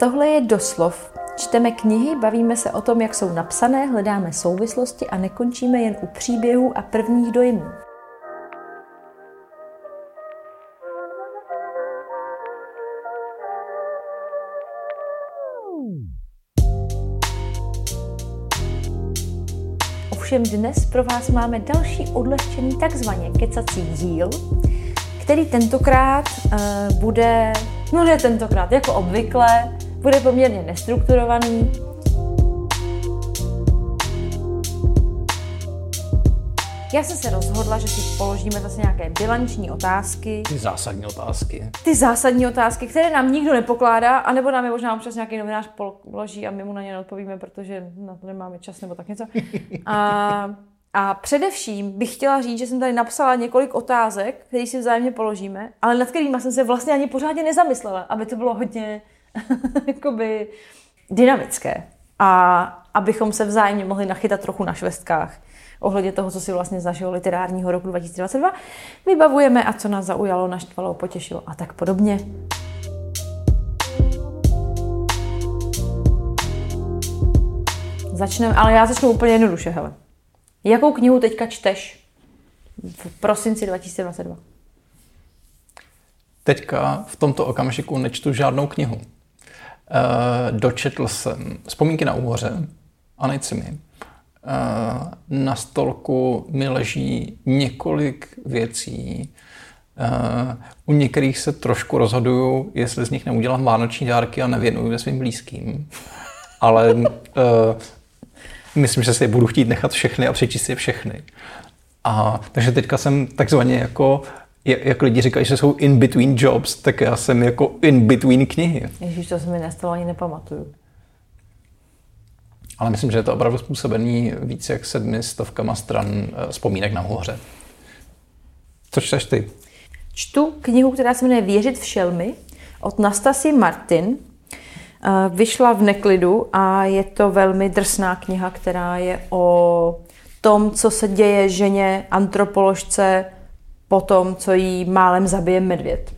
Tohle je doslov. Čteme knihy, bavíme se o tom, jak jsou napsané, hledáme souvislosti a nekončíme jen u příběhů a prvních dojmů. Ovšem dnes pro vás máme další odlehčený takzvaně kecací díl, který tentokrát uh, bude, no ne tentokrát, jako obvykle, bude poměrně nestrukturovaný. Já jsem se rozhodla, že si položíme zase nějaké bilanční otázky. Ty zásadní otázky. Ty zásadní otázky, které nám nikdo nepokládá, anebo nám je možná občas nějaký novinář položí a my mu na ně neodpovíme, protože na to nemáme čas nebo tak něco. A, a především bych chtěla říct, že jsem tady napsala několik otázek, které si vzájemně položíme, ale nad kterými jsem se vlastně ani pořádně nezamyslela, aby to bylo hodně jakoby dynamické. A abychom se vzájemně mohli nachytat trochu na švestkách ohledně toho, co si vlastně zažilo literárního roku 2022, vybavujeme a co nás zaujalo, naštvalo, potěšilo a tak podobně. Začneme, ale já začnu úplně jednoduše, hele. Jakou knihu teďka čteš v prosinci 2022? Teďka v tomto okamžiku nečtu žádnou knihu. Uh, dočetl jsem Vzpomínky na úhoře, Anny Cimy. Uh, na stolku mi leží několik věcí. Uh, u některých se trošku rozhoduju, jestli z nich neudělám vánoční dárky a nevěnuju je svým blízkým. Ale uh, myslím, že si je budu chtít nechat všechny a přečíst si je všechny. A, takže teďka jsem takzvaně jako jak lidi říkají, že jsou in between jobs, tak já jsem jako in between knihy. Ježíš, to se mi nestalo, ani nepamatuju. Ale myslím, že je to opravdu způsobený víc jak sedmi stovkama stran eh, vzpomínek na hoře. Co čteš ty? Čtu knihu, která se jmenuje Věřit v šelmy od Nastasy Martin. Eh, vyšla v neklidu a je to velmi drsná kniha, která je o tom, co se děje ženě, antropoložce, po tom, co jí málem zabije medvěd.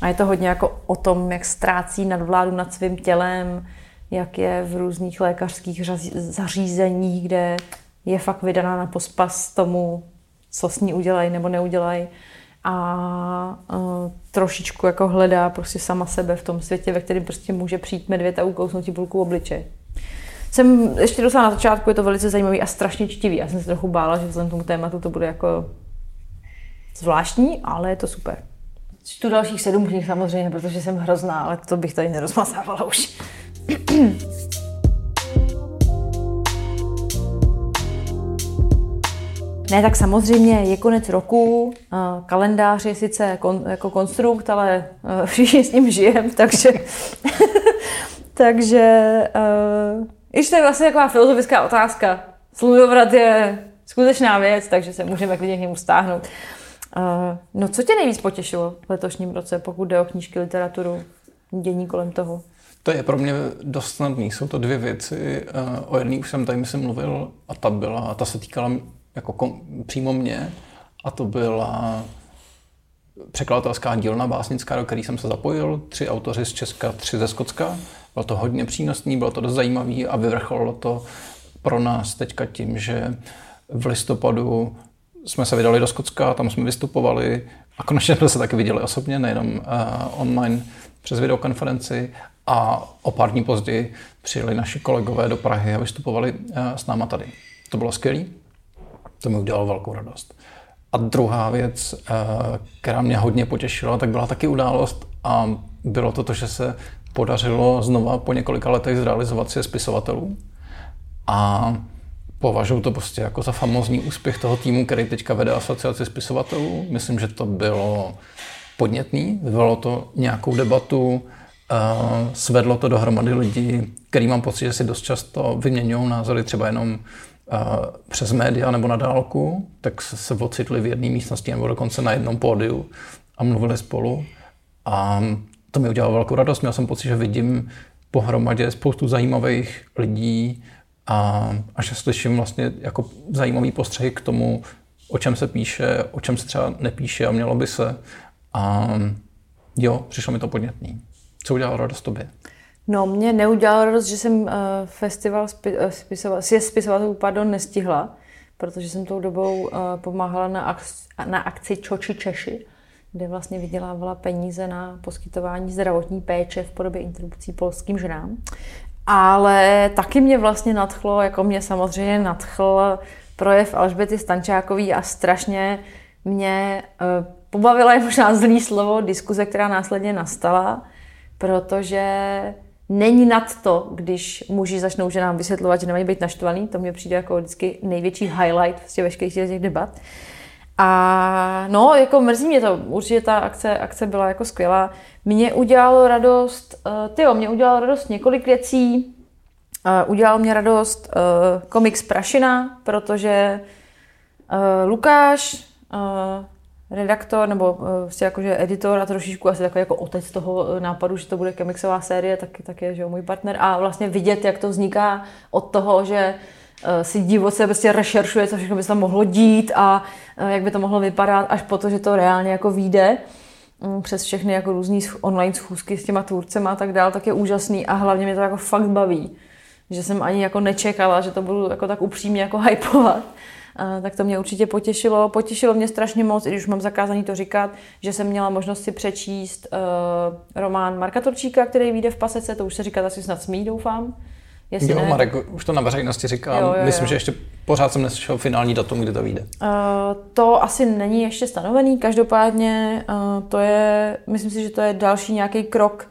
A je to hodně jako o tom, jak ztrácí nadvládu nad svým tělem, jak je v různých lékařských zařízeních, kde je fakt vydaná na pospas tomu, co s ní udělají nebo neudělají. A uh, trošičku jako hledá prostě sama sebe v tom světě, ve kterém prostě může přijít medvěd a ukousnout ti půlku obliče. Jsem ještě docela na začátku, je to velice zajímavý a strašně čtivý. Já jsem se trochu bála, že vzhledem tomu tématu to bude jako zvláštní, ale je to super. Čtu dalších sedm knih samozřejmě, protože jsem hrozná, ale to bych tady nerozmazávala už. Ne, tak samozřejmě je konec roku, kalendář je sice kon, jako konstrukt, ale e, všichni s ním žijeme, takže, takže uh, ještě to je vlastně taková filozofická otázka. Slunovrat je skutečná věc, takže se můžeme klidně k němu stáhnout. Uh, no co tě nejvíc potěšilo v letošním roce, pokud jde o knížky, literaturu, dění kolem toho? To je pro mě dost snadný. Jsou to dvě věci. Uh, o jedné už jsem tady myslím mluvil a ta byla, ta se týkala jako kom, přímo mě a to byla překladatelská dílna básnická, do které jsem se zapojil. Tři autoři z Česka, tři ze Skotska. Bylo to hodně přínosný, bylo to dost zajímavé a vyvrcholilo to pro nás teďka tím, že v listopadu jsme se vydali do Skotska, tam jsme vystupovali a konečně jsme se taky viděli osobně, nejenom uh, online přes videokonferenci a o pár dní později přijeli naši kolegové do Prahy a vystupovali uh, s náma tady. To bylo skvělé, to mi udělalo velkou radost. A druhá věc, uh, která mě hodně potěšila, tak byla taky událost a bylo to to, že se podařilo znova po několika letech zrealizovat si spisovatelů. A považuji to prostě jako za famozní úspěch toho týmu, který teďka vede asociaci spisovatelů. Myslím, že to bylo podnětný, vyvolalo to nějakou debatu, uh, svedlo to dohromady lidí, který mám pocit, že si dost často vyměňují názory třeba jenom uh, přes média nebo na dálku, tak se, se ocitli v jedné místnosti nebo dokonce na jednom pódiu a mluvili spolu. A to mi udělalo velkou radost. Měl jsem pocit, že vidím pohromadě spoustu zajímavých lidí, a, a že slyším vlastně jako zajímavý postřehy k tomu, o čem se píše, o čem se třeba nepíše a mělo by se. A jo, přišlo mi to podnětný. Co udělalo radost tobě? No, mě neudělalo radost, že jsem uh, festival spi, uh, spisoval, spisovatelů pardon, nestihla, protože jsem tou dobou uh, pomáhala na, akci, na akci Čoči Češi, kde vlastně vydělávala peníze na poskytování zdravotní péče v podobě interrupcí polským ženám. Ale taky mě vlastně nadchlo, jako mě samozřejmě nadchl projev Alžbety Stančákový a strašně mě uh, pobavila je možná zlý slovo diskuze, která následně nastala, protože není nad to, když muži začnou ženám vysvětlovat, že nemají být naštvaný. To mě přijde jako vždycky největší highlight vlastně veškerých těch debat. A no, jako mrzí mě to, určitě ta akce, akce byla jako skvělá. Mě udělalo radost, uh, tyjo, mě udělalo radost několik věcí. Uh, udělal mě radost uh, komiks Prašina, protože uh, Lukáš, uh, redaktor nebo vlastně jakože editor a trošičku asi takový jako otec toho eh, nápadu, že to bude komiksová série, tak, tak je že jo, můj partner. A vlastně vidět, jak to vzniká od toho, že eh, si divoce prostě rešeršuje, co všechno by se tam mohlo dít a jak by to mohlo vypadat, až po to, že to reálně jako vyjde přes všechny jako různý online schůzky s těma tvůrcema a tak dál, tak je úžasný a hlavně mě to jako fakt baví. Že jsem ani jako nečekala, že to budu jako tak upřímně jako hypovat tak to mě určitě potěšilo. Potěšilo mě strašně moc, i když mám zakázaný to říkat, že jsem měla možnost si přečíst uh, román Marka Torčíka, který vyjde v pasece, to už se říkat asi snad smí, doufám. Jestli jo, ne... Marek už to na veřejnosti říká. Jo, jo, Myslím, jo. že ještě pořád jsem neslyšel finální datum, kdy to vyjde. Uh, to asi není ještě stanovený, každopádně uh, to je, myslím si, že to je další nějaký krok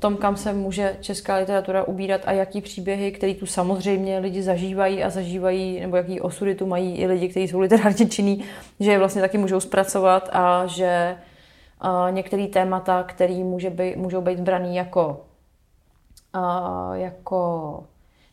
tom, kam se může česká literatura ubírat a jaký příběhy, které tu samozřejmě lidi zažívají a zažívají, nebo jaký osudy tu mají i lidi, kteří jsou literárně činní, že je vlastně taky můžou zpracovat a že uh, některé témata, které může být, můžou být braný jako, uh, jako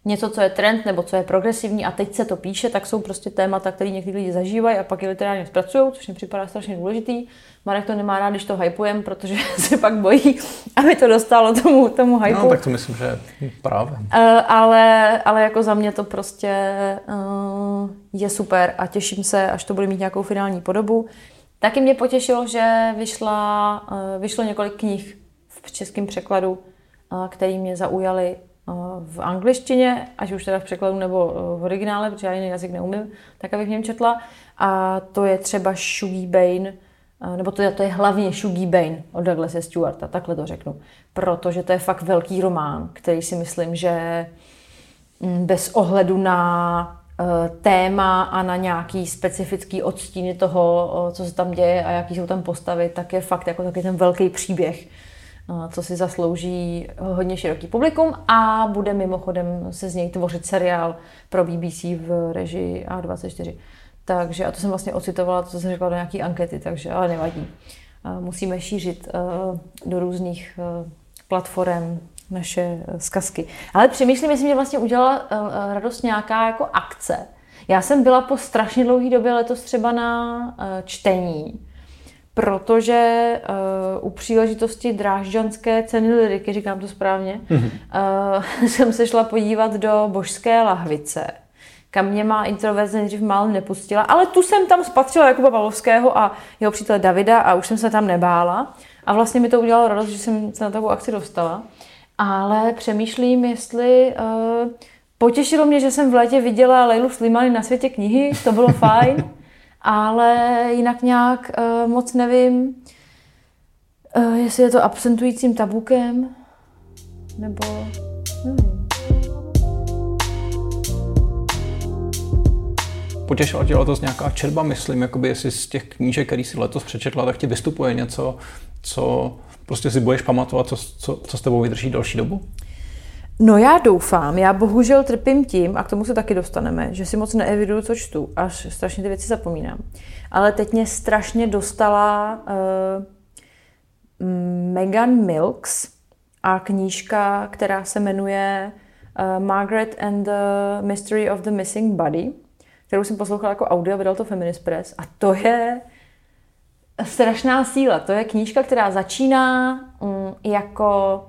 něco, co je trend nebo co je progresivní a teď se to píše, tak jsou prostě témata, které někteří lidi zažívají a pak je literárně zpracují, což mi připadá strašně důležitý. Marek to nemá rád, když to hypujem, protože se pak bojí, aby to dostalo tomu, tomu hypu. No, tak to myslím, že právě. Uh, ale, ale jako za mě to prostě uh, je super a těším se, až to bude mít nějakou finální podobu. Taky mě potěšilo, že vyšla, uh, vyšlo několik knih v českém překladu, který mě zaujaly v angličtině, ať už teda v překladu nebo v originále, protože já jiný jazyk neumím, tak abych v něm četla. A to je třeba Shuggy Bane, nebo to je, to je hlavně Shuggy Bane od Douglasa Stewarta, takhle to řeknu. Protože to je fakt velký román, který si myslím, že mm, bez ohledu na e, téma a na nějaký specifický odstíny toho, co se tam děje a jaký jsou tam postavy, tak je fakt jako taky ten velký příběh co si zaslouží hodně široký publikum a bude mimochodem se z něj tvořit seriál pro BBC v režii A24. Takže, a to jsem vlastně ocitovala, to jsem řekla do nějaké ankety, takže, ale nevadí. Musíme šířit do různých platform naše zkazky. Ale přemýšlím, jestli mě vlastně udělala radost nějaká jako akce. Já jsem byla po strašně dlouhé době letos třeba na čtení protože uh, u příležitosti drážďanské ceny liriky, říkám to správně, mm-hmm. uh, jsem se šla podívat do Božské lahvice, kam mě má introverze nejdřív málem nepustila, ale tu jsem tam spatřila Jakuba Pavlovského a jeho přítele Davida a už jsem se tam nebála. A vlastně mi to udělalo radost, že jsem se na takovou akci dostala. Ale přemýšlím, jestli uh, potěšilo mě, že jsem v létě viděla Leilu Slimany na světě knihy, to bylo fajn ale jinak nějak uh, moc nevím, uh, jestli je to absentujícím tabukem, nebo nevím. Potěšila tě letos nějaká čerba, myslím, jakoby jestli z těch knížek, který si letos přečetla, tak ti vystupuje něco, co prostě si budeš pamatovat, co, co, co s tebou vydrží další dobu? No já doufám, já bohužel trpím tím, a k tomu se taky dostaneme, že si moc neeviduju, co čtu, až strašně ty věci zapomínám. Ale teď mě strašně dostala uh, Megan Milks a knížka, která se jmenuje uh, Margaret and the Mystery of the Missing Body, kterou jsem poslouchala jako audio, vydal to Feminist Press a to je strašná síla. To je knížka, která začíná um, jako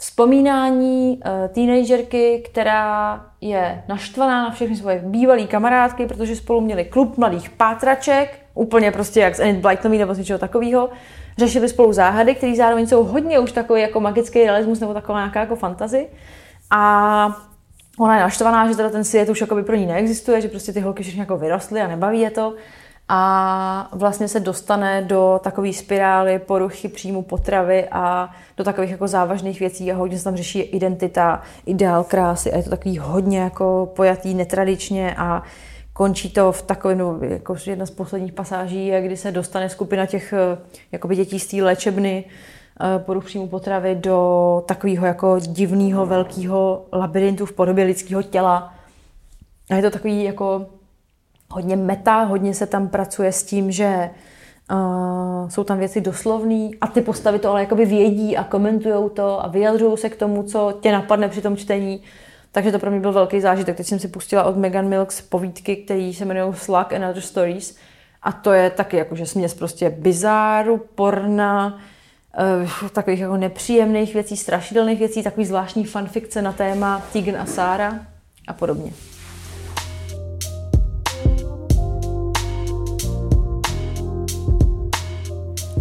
vzpomínání uh, teenagerky, která je naštvaná na všechny svoje bývalé kamarádky, protože spolu měli klub mladých pátraček, úplně prostě jak z Enid Blytonový nebo z něčeho takového. Řešili spolu záhady, které zároveň jsou hodně už takový jako magický realismus nebo taková nějaká jako fantazy. A ona je naštvaná, že teda ten svět už jako by pro ní neexistuje, že prostě ty holky všechny jako vyrostly a nebaví je to a vlastně se dostane do takové spirály poruchy příjmu potravy a do takových jako závažných věcí a hodně se tam řeší identita, ideál krásy a je to takový hodně jako pojatý netradičně a končí to v takovém, no, jako jedna z posledních pasáží kdy se dostane skupina těch jakoby dětí z té léčebny eh, poruch příjmu potravy do takového jako divného velkého labirintu v podobě lidského těla. A je to takový jako hodně meta, hodně se tam pracuje s tím, že uh, jsou tam věci doslovné a ty postavy to ale jakoby vědí a komentují to a vyjadřují se k tomu, co tě napadne při tom čtení. Takže to pro mě byl velký zážitek. Teď jsem si pustila od Megan Milks povídky, které se jmenují Slug and Other Stories. A to je taky jakože směs prostě bizáru, porna, uh, takových jako nepříjemných věcí, strašidelných věcí, takový zvláštní fanfikce na téma Tegan a Sára a podobně.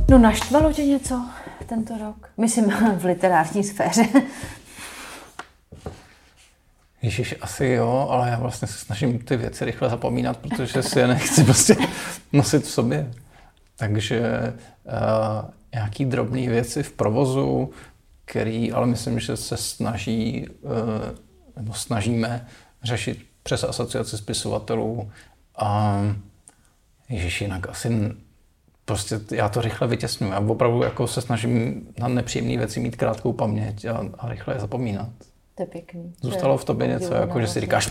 No naštvalo tě něco tento rok? Myslím v literární sféře. Ježíš, asi jo, ale já vlastně se snažím ty věci rychle zapomínat, protože si je nechci prostě nosit v sobě. Takže uh, nějaký drobné věci v provozu, který ale myslím, že se snaží, uh, nebo snažíme řešit přes asociaci spisovatelů. A Ježíš, jinak asi prostě já to rychle vytěsňuji. Já opravdu jako se snažím na nepříjemné věci mít krátkou paměť a, a rychle je zapomínat. To je pěkný. Zůstalo v tobě něco, jako že si říkáš,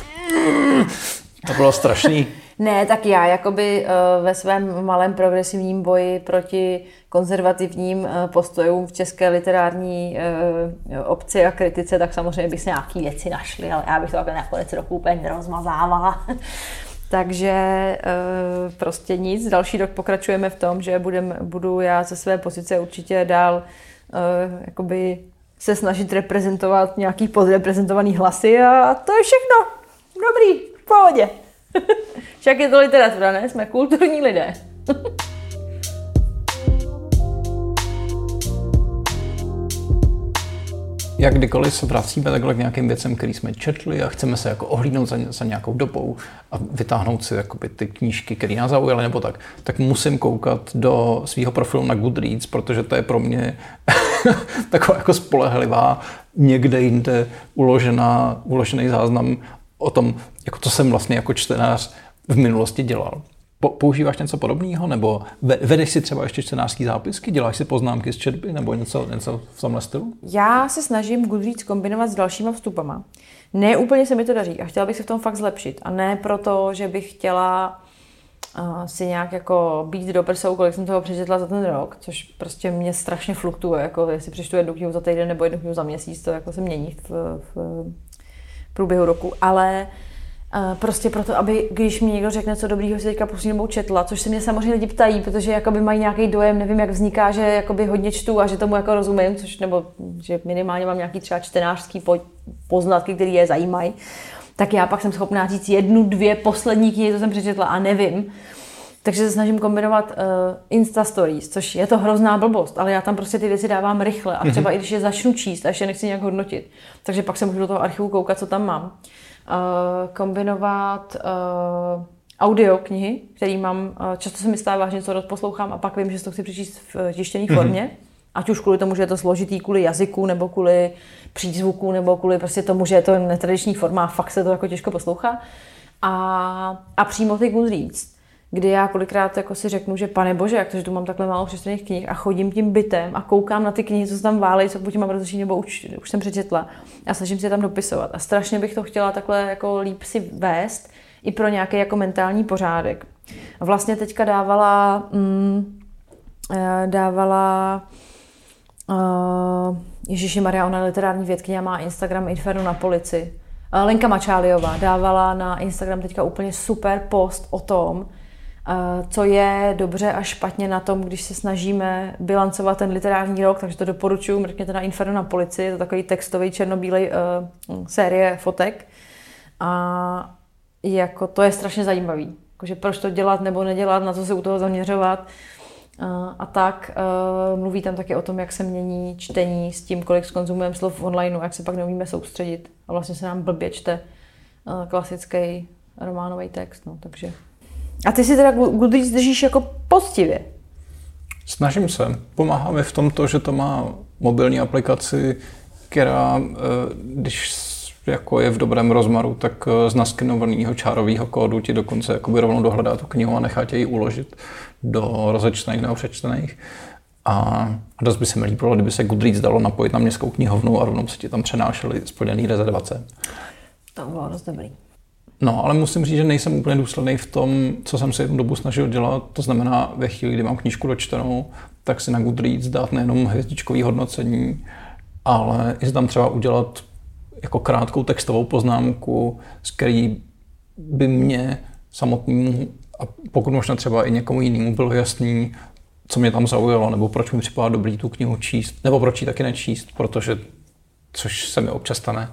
to bylo strašný. ne, tak já jakoby uh, ve svém malém progresivním boji proti konzervativním uh, postojům v české literární uh, obci a kritice, tak samozřejmě bych se nějaké věci našly, ale já bych to takhle nakonec roku úplně nerozmazávala. Takže e, prostě nic. Další rok pokračujeme v tom, že budem, budu já ze své pozice určitě dál e, jakoby se snažit reprezentovat nějaký podreprezentovaný hlasy a to je všechno. Dobrý, v pohodě. Však je to literatura, ne? Jsme kulturní lidé. jak kdykoliv se vracíme takhle k nějakým věcem, který jsme četli a chceme se jako ohlídnout za, za nějakou dobou a vytáhnout si jakoby ty knížky, které nás zaujaly nebo tak, tak musím koukat do svého profilu na Goodreads, protože to je pro mě taková jako spolehlivá, někde jinde uložená, uložený záznam o tom, jako co jsem vlastně jako čtenář v minulosti dělal. Používáš něco podobného, nebo vedeš si třeba ještě čtenářský zápisky, děláš si poznámky z četby, nebo něco, něco v tomhle stylu? Já se snažím Goodreads kombinovat s dalšíma vstupama. Ne úplně se mi to daří a chtěla bych se v tom fakt zlepšit. A ne proto, že bych chtěla uh, si nějak jako být do prsou, kolik jsem toho přečetla za ten rok, což prostě mě strašně fluktuje, jako jestli přečtu jednu knihu za týden nebo jednu knihu za měsíc, to jako se mění v, v průběhu roku, ale uh, prostě proto, aby když mi někdo řekne, co dobrýho si teďka poslední dobou četla, což se mě samozřejmě lidi ptají, protože jakoby mají nějaký dojem, nevím, jak vzniká, že jakoby hodně čtu a že tomu jako rozumím, což nebo že minimálně mám nějaký třeba čtenářský poznatky, které je zajímají, tak já pak jsem schopná říct jednu, dvě poslední knihy, co jsem přečetla a nevím. Takže se snažím kombinovat uh, Insta Stories, což je to hrozná blbost, ale já tam prostě ty věci dávám rychle a třeba mm-hmm. i když je začnu číst a ještě nechci nějak hodnotit, takže pak se můžu do toho archivu koukat, co tam mám. Uh, kombinovat uh, audio knihy, který mám, uh, často se mi stává, že něco poslouchám a pak vím, že to chci přečíst v tištěné mm-hmm. formě. Ať už kvůli tomu, že je to složitý kvůli jazyku, nebo kvůli přízvuku, nebo kvůli prostě tomu, že je to netradiční forma a fakt se to jako těžko poslouchá. A, a přímo ty Goodreads kdy já kolikrát jako si řeknu, že pane bože, jak to, že tu mám takhle málo přečtených knih a chodím tím bytem a koukám na ty knihy, co se tam válejí, co buď mám rozlišení, nebo už, už jsem přečetla a snažím se je tam dopisovat. A strašně bych to chtěla takhle jako líp si vést i pro nějaký jako mentální pořádek. A vlastně teďka dávala, mm, eh, dávala uh, Ježíši Maria, ona literární vědkyně má Instagram Inferno na polici. Lenka Mačáliová dávala na Instagram teďka úplně super post o tom, co je dobře a špatně na tom, když se snažíme bilancovat ten literární rok, takže to doporučuji, mrkněte na Inferno na policii, je to takový textový černobílej uh, série fotek a jako to je strašně zajímavý. Jakože proč to dělat nebo nedělat, na co se u toho zaměřovat. A tak mluví tam také o tom, jak se mění čtení s tím, kolik skonzumujeme slov v onlineu, jak se pak neumíme soustředit a vlastně se nám blbě čte klasický románový text. No, takže. A ty si teda Goodreads držíš jako poctivě. Snažím se. Pomáhá mi v tom to, že to má mobilní aplikaci, která, eh, když jako je v dobrém rozmaru, tak eh, z naskenovaného čárového kódu ti dokonce jakoby rovnou dohledá tu knihu a nechá tě ji uložit do rozečtených nebo přečtených. A dost by se mi líbilo, kdyby se Goodreads dalo napojit na městskou knihovnu a rovnou se ti tam přenášely splněné rezervace. To bylo dost dobrý. No, ale musím říct, že nejsem úplně důsledný v tom, co jsem si jednu dobu snažil dělat. To znamená, ve chvíli, kdy mám knížku dočtenou, tak si na Goodreads dát nejenom hvězdičkový hodnocení, ale i tam třeba udělat jako krátkou textovou poznámku, z který by mě samotnému a pokud možná třeba i někomu jinému bylo jasný, co mě tam zaujalo, nebo proč mi připadá dobrý tu knihu číst, nebo proč ji taky nečíst, protože, což se mi občas stane,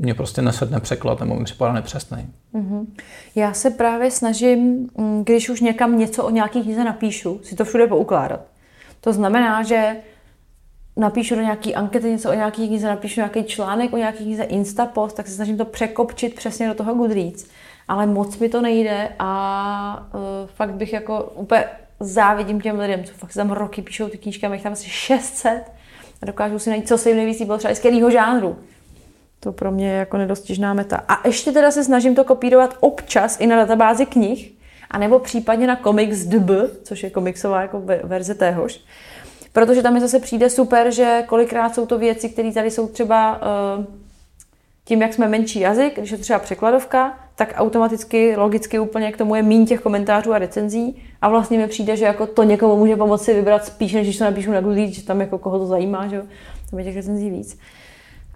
mě prostě nesedne překlad nebo mi připadá nepřesný. Mm-hmm. Já se právě snažím, mm, když už někam něco o nějaký knize napíšu, si to všude poukládat. To znamená, že napíšu do nějaký ankety něco o nějaký knize, napíšu nějaký článek o nějaký knize Instapost, tak se snažím to překopčit přesně do toho Goodreads. Ale moc mi to nejde a uh, fakt bych jako úplně závidím těm lidem, co fakt tam roky píšou ty knížky, a jich tam asi 600 a dokážou si najít, co se jim nejvíc líbilo třeba z kterého žánru. To pro mě je jako nedostižná meta. A ještě teda se snažím to kopírovat občas i na databázi knih, anebo případně na Comics.db, což je komiksová jako verze téhož. Protože tam mi zase přijde super, že kolikrát jsou to věci, které tady jsou třeba uh, tím, jak jsme menší jazyk, když je třeba překladovka, tak automaticky, logicky úplně k tomu je méně těch komentářů a recenzí a vlastně mi přijde, že jako to někomu může pomoci vybrat spíš, než když to napíšu na Google, že tam jako koho to zajímá, že tam je těch recenzí víc.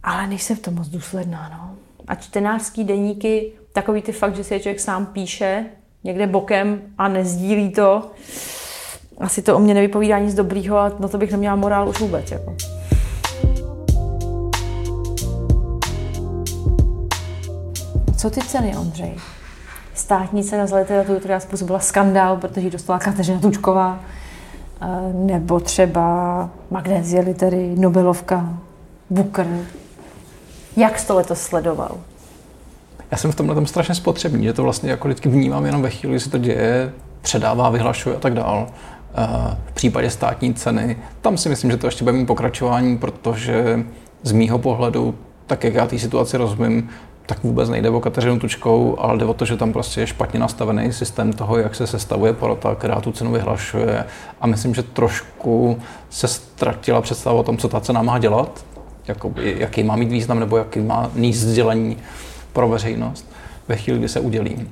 Ale nejsem v tom moc důsledná, no. A čtenářský deníky, takový ty fakt, že si je člověk sám píše někde bokem a nezdílí to, asi to o mě nevypovídá nic dobrýho a na to bych neměla morál už vůbec. Jako. Co ty ceny, Ondřej? Státní cena za literaturu, která způsobila skandál, protože ji dostala Kateřina Tučková, eh, nebo třeba Magnézie litery, Nobelovka, Booker. Jak jsi to letos sledoval? Já jsem v tomhle tom strašně spotřební, že to vlastně jako vždycky vnímám jenom ve chvíli, kdy se to děje, předává, vyhlašuje a tak dál. Eh, v případě státní ceny, tam si myslím, že to ještě bude mít pokračování, protože z mýho pohledu, tak jak já té situaci rozumím, tak vůbec nejde o Kateřinu Tučkou, ale jde o to, že tam prostě je špatně nastavený systém toho, jak se sestavuje porota, která tu cenu vyhlašuje. A myslím, že trošku se ztratila představa o tom, co ta cena má dělat, jakoby, jaký má mít význam nebo jaký má mít sdělení pro veřejnost ve chvíli, kdy se udělí.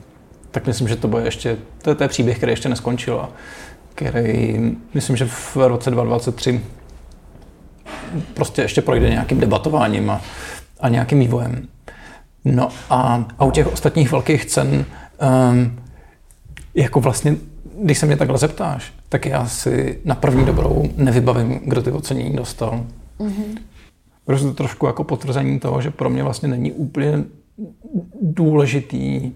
Tak myslím, že to bude ještě, to je, to je příběh, který ještě neskončil a který myslím, že v roce 2023 prostě ještě projde nějakým debatováním a, a nějakým vývojem. No a, a u těch ostatních velkých cen, um, jako vlastně, když se mě takhle zeptáš, tak já si na první dobrou nevybavím, kdo ty ocenění dostal. Mm-hmm. Protože to trošku jako potvrzení toho, že pro mě vlastně není úplně důležitý,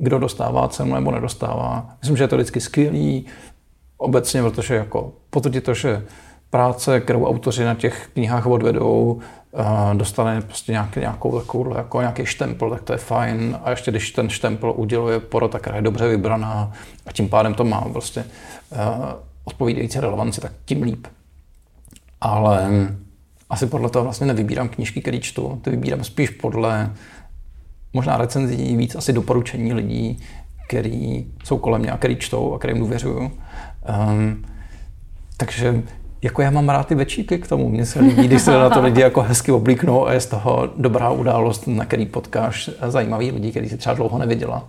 kdo dostává cenu nebo nedostává. Myslím, že je to vždycky skvělý, obecně, protože jako potvrdí to, že práce, kterou autoři na těch knihách odvedou, dostane prostě nějaký, nějakou takovou, jako nějaký štempel, tak to je fajn. A ještě když ten štempel uděluje porota, která je dobře vybraná a tím pádem to má prostě odpovídající relevanci, tak tím líp. Ale asi podle toho vlastně nevybírám knížky, které čtu, ty vybírám spíš podle možná recenzí, víc asi doporučení lidí, který jsou kolem mě a který čtou a kterým důvěřuju. Um, takže jako já mám rád ty večíky k tomu. Mně se líbí, když se na to lidi jako hezky oblíknou a je z toho dobrá událost, na který potkáš zajímavý lidi, který si třeba dlouho neviděla.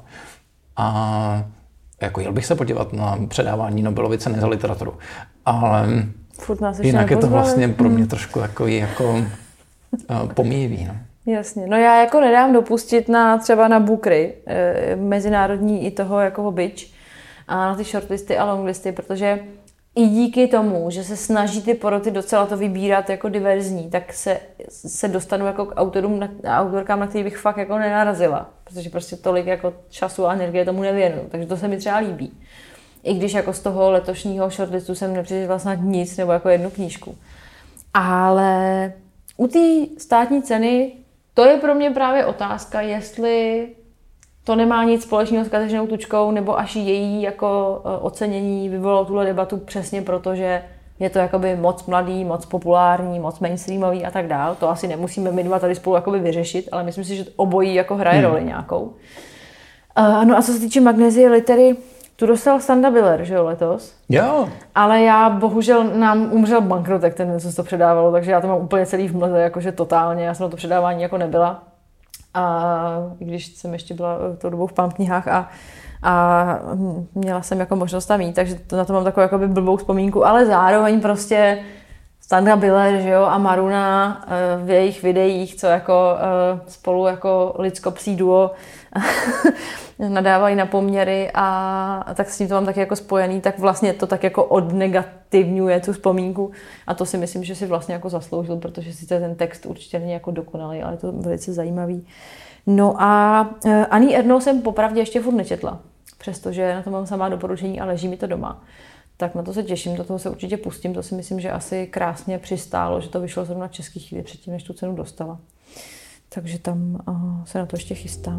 A jako jel bych se podívat na předávání Nobelovy ceny za literaturu. Ale jinak je to vlastně pro mě hmm. trošku takový jako uh, pomíjivý. No. Jasně. No já jako nedám dopustit na třeba na bukry, eh, mezinárodní i toho jako bič, a na ty shortlisty a longlisty, protože i díky tomu, že se snaží ty poroty docela to vybírat jako diverzní, tak se, se dostanu jako k autorům, na, autorkám, na který bych fakt jako nenarazila. Protože prostě tolik jako času a energie tomu nevěnu. Takže to se mi třeba líbí. I když jako z toho letošního shortlistu jsem nepřečetla snad nic nebo jako jednu knížku. Ale u té státní ceny to je pro mě právě otázka, jestli to nemá nic společného s kateřinou Tučkou, nebo až její jako e, ocenění vyvolalo tuhle debatu přesně proto, že je to jakoby moc mladý, moc populární, moc mainstreamový a tak dál. To asi nemusíme my dva tady spolu jakoby vyřešit, ale myslím si, že obojí jako hraje hmm. roli nějakou. Uh, no a co se týče magnézie litery, tu dostal Sanda Biller, že jo, letos. Jo. Ale já bohužel nám umřel bankrotek ten, co se to předávalo, takže já to mám úplně celý v mlze, jakože totálně. Já jsem na to předávání jako nebyla. A když jsem ještě byla tou dobou v pán knihách a, a měla jsem jako možnost tam jít, takže to, na to mám takovou jakoby blbou vzpomínku, ale zároveň prostě Standa Biller, že jo, a Maruna eh, v jejich videích, co jako eh, spolu jako lidsko-psí duo nadávají na poměry a tak s tím to mám taky jako spojený, tak vlastně to tak jako odnegativňuje tu vzpomínku a to si myslím, že si vlastně jako zasloužil, protože sice ten text určitě není jako dokonalý, ale je to velice zajímavý. No a uh, Ani Ernou jsem popravdě ještě furt nečetla, přestože na to mám samá doporučení a leží mi to doma. Tak na to se těším, do toho se určitě pustím, to si myslím, že asi krásně přistálo, že to vyšlo zrovna český chvíli předtím, než tu cenu dostala. Takže tam uh, se na to ještě chystám.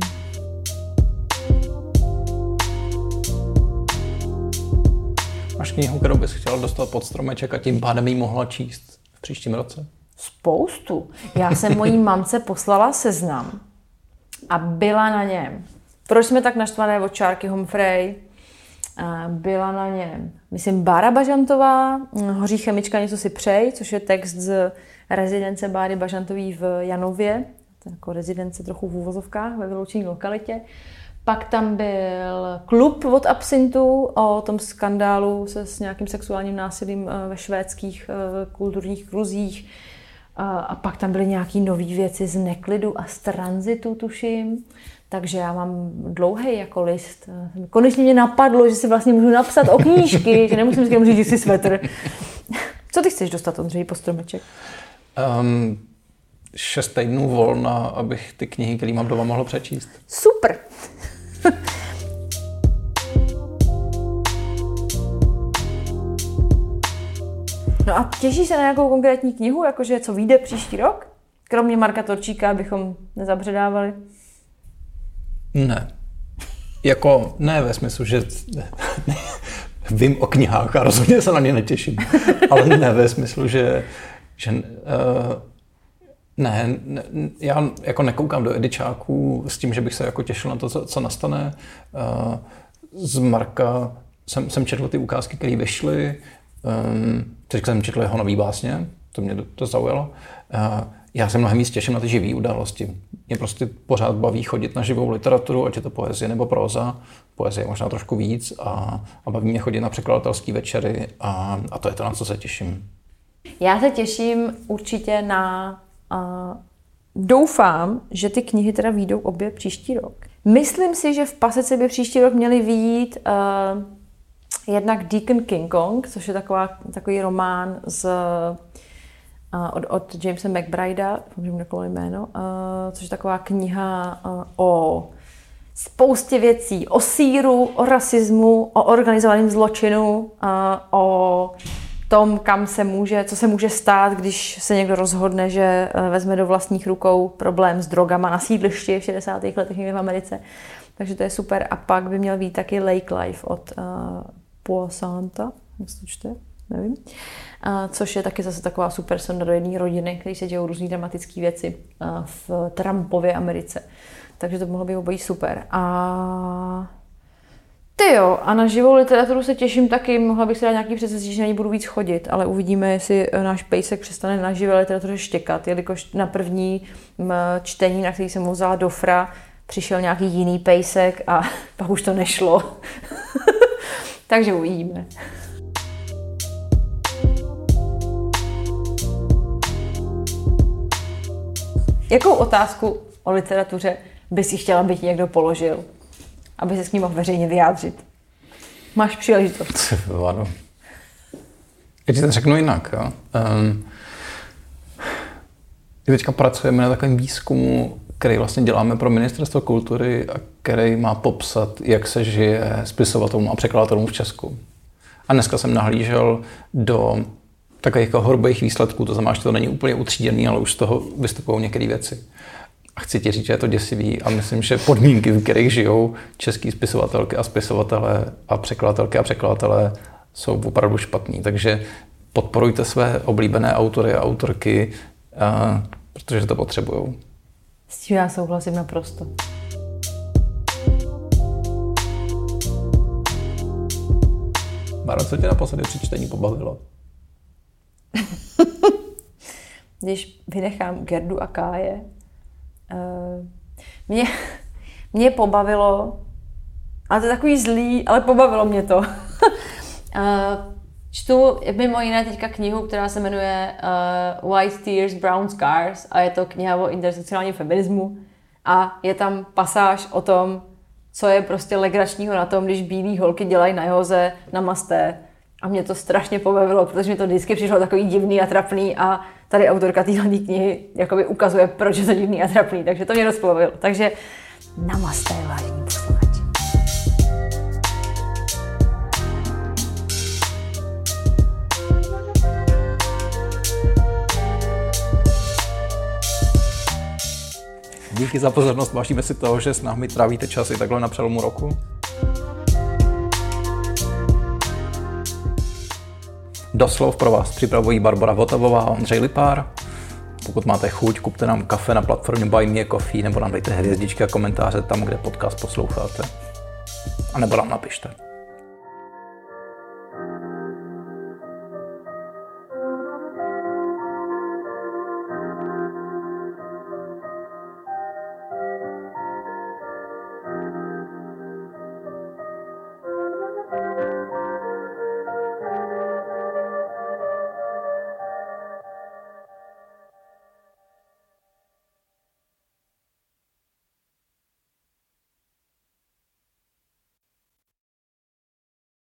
Máš knihu, kterou bys chtěla dostat pod stromeček a tím pádem ji mohla číst v příštím roce? Spoustu. Já jsem mojí mamce poslala seznam a byla na něm. Proč jsme tak naštvané od Čárky Humphrey? Byla na něm, myslím, Bára Bažantová, Hoří chemička něco si přej, což je text z rezidence Báry Bažantový v Janově, jako rezidence trochu v úvozovkách ve vyloučené lokalitě. Pak tam byl klub od Absintu o tom skandálu se s nějakým sexuálním násilím eh, ve švédských eh, kulturních kruzích. A pak tam byly nějaké nové věci z neklidu a z tranzitu, tuším. Takže já mám dlouhý jako list. Konečně mě napadlo, že si vlastně můžu napsat o knížky, že nemusím si říct si svetr. Co ty chceš dostat, Ondřej, po stromeček? Um, šest týdnů volna, abych ty knihy, které mám doma, mohl přečíst. Super. no a těší se na nějakou konkrétní knihu, jakože co vyjde příští rok? Kromě Marka Torčíka, abychom nezabředávali. Ne. Jako, ne ve smyslu, že vím o knihách a rozhodně se na ně netěším. Ale ne ve smyslu, že, že uh, ne, ne, já jako nekoukám do edičáků s tím, že bych se jako těšil na to, co, co nastane. Uh, z Marka jsem, jsem četl ty ukázky, které vyšly. Um, teď jsem četl jeho nový básně, to mě to zaujalo. Uh, já se mnohem víc těším na ty živé události. Mě prostě pořád baví chodit na živou literaturu, ať je to poezie nebo proza. Poezie možná trošku víc a, a baví mě chodit na překladatelské večery a, a to je to, na co se těším. Já se těším určitě na a doufám, že ty knihy teda výjdou obě příští rok. Myslím si, že v Pasece by příští rok měly výjít uh, jednak Deacon King Kong, což je taková, takový román z, uh, od, od Jamesa McBrida, můžu mu jméno, uh, což je taková kniha uh, o spoustě věcí, o síru, o rasismu, o organizovaném zločinu, o tom, kam se může, co se může stát, když se někdo rozhodne, že eh, vezme do vlastních rukou problém s drogama na sídlišti v 60. letech v Americe. Takže to je super. A pak by měl být taky Lake Life od uh, Poisanta, jak se to čte? Nevím. Uh, což je taky zase taková super sonda do jedné rodiny, kde se dějou různé dramatické věci v Trumpově Americe. Takže to mohlo být obojí super. A ty jo, a na živou literaturu se těším taky, mohla bych si dát nějaký předsevzetí, že na ní budu víc chodit, ale uvidíme, jestli eh, náš pejsek přestane na živé literatuře štěkat, jelikož na první čtení, na který jsem mu vzala dofra, přišel nějaký jiný pejsek a pak už to nešlo. Takže uvidíme. Jakou otázku o literatuře by si chtěla, aby ti někdo položil? Aby se s ním mohl veřejně vyjádřit. Máš příležitost. ano. Já ti to řeknu jinak. Jo. Um, teďka pracujeme na takovém výzkumu, který vlastně děláme pro Ministerstvo kultury a který má popsat, jak se žije spisovatelům a překladatelům v Česku. A dneska jsem nahlížel do takových jako horobých výsledků, to znamená, že to není úplně utříděný, ale už z toho vystupují některé věci. A chci ti říct, že je to děsivý a myslím, že podmínky, v kterých žijou český spisovatelky a spisovatelé a překladatelky a překladatelé jsou opravdu špatný. Takže podporujte své oblíbené autory a autorky, a, protože to potřebují. S tím já souhlasím naprosto. Báro, co tě naposledy při čtení pobavilo? Když vynechám Gerdu a Káje, mě, mě pobavilo, ale to je takový zlý, ale pobavilo mě to. uh, čtu mimo jiné teďka knihu, která se jmenuje uh, White Tears, Brown Scars a je to kniha o intersekcionálním feminismu a je tam pasáž o tom, co je prostě legračního na tom, když bílé holky dělají na joze na masté. A mě to strašně pobavilo, protože mi to vždycky přišlo takový divný a trapný a tady autorka téhle knihy jakoby ukazuje, proč je to divný a trapný, takže to mě dost pobavilo. Takže namaste, vážení. Díky za pozornost, vážíme si toho, že s námi trávíte časy takhle na přelomu roku. Doslov pro vás připravují Barbara Votavová a Ondřej Lipár. Pokud máte chuť, kupte nám kafe na platformě Buy Me Coffee nebo nám dejte hvězdičky a komentáře tam, kde podcast posloucháte. A nebo nám napište.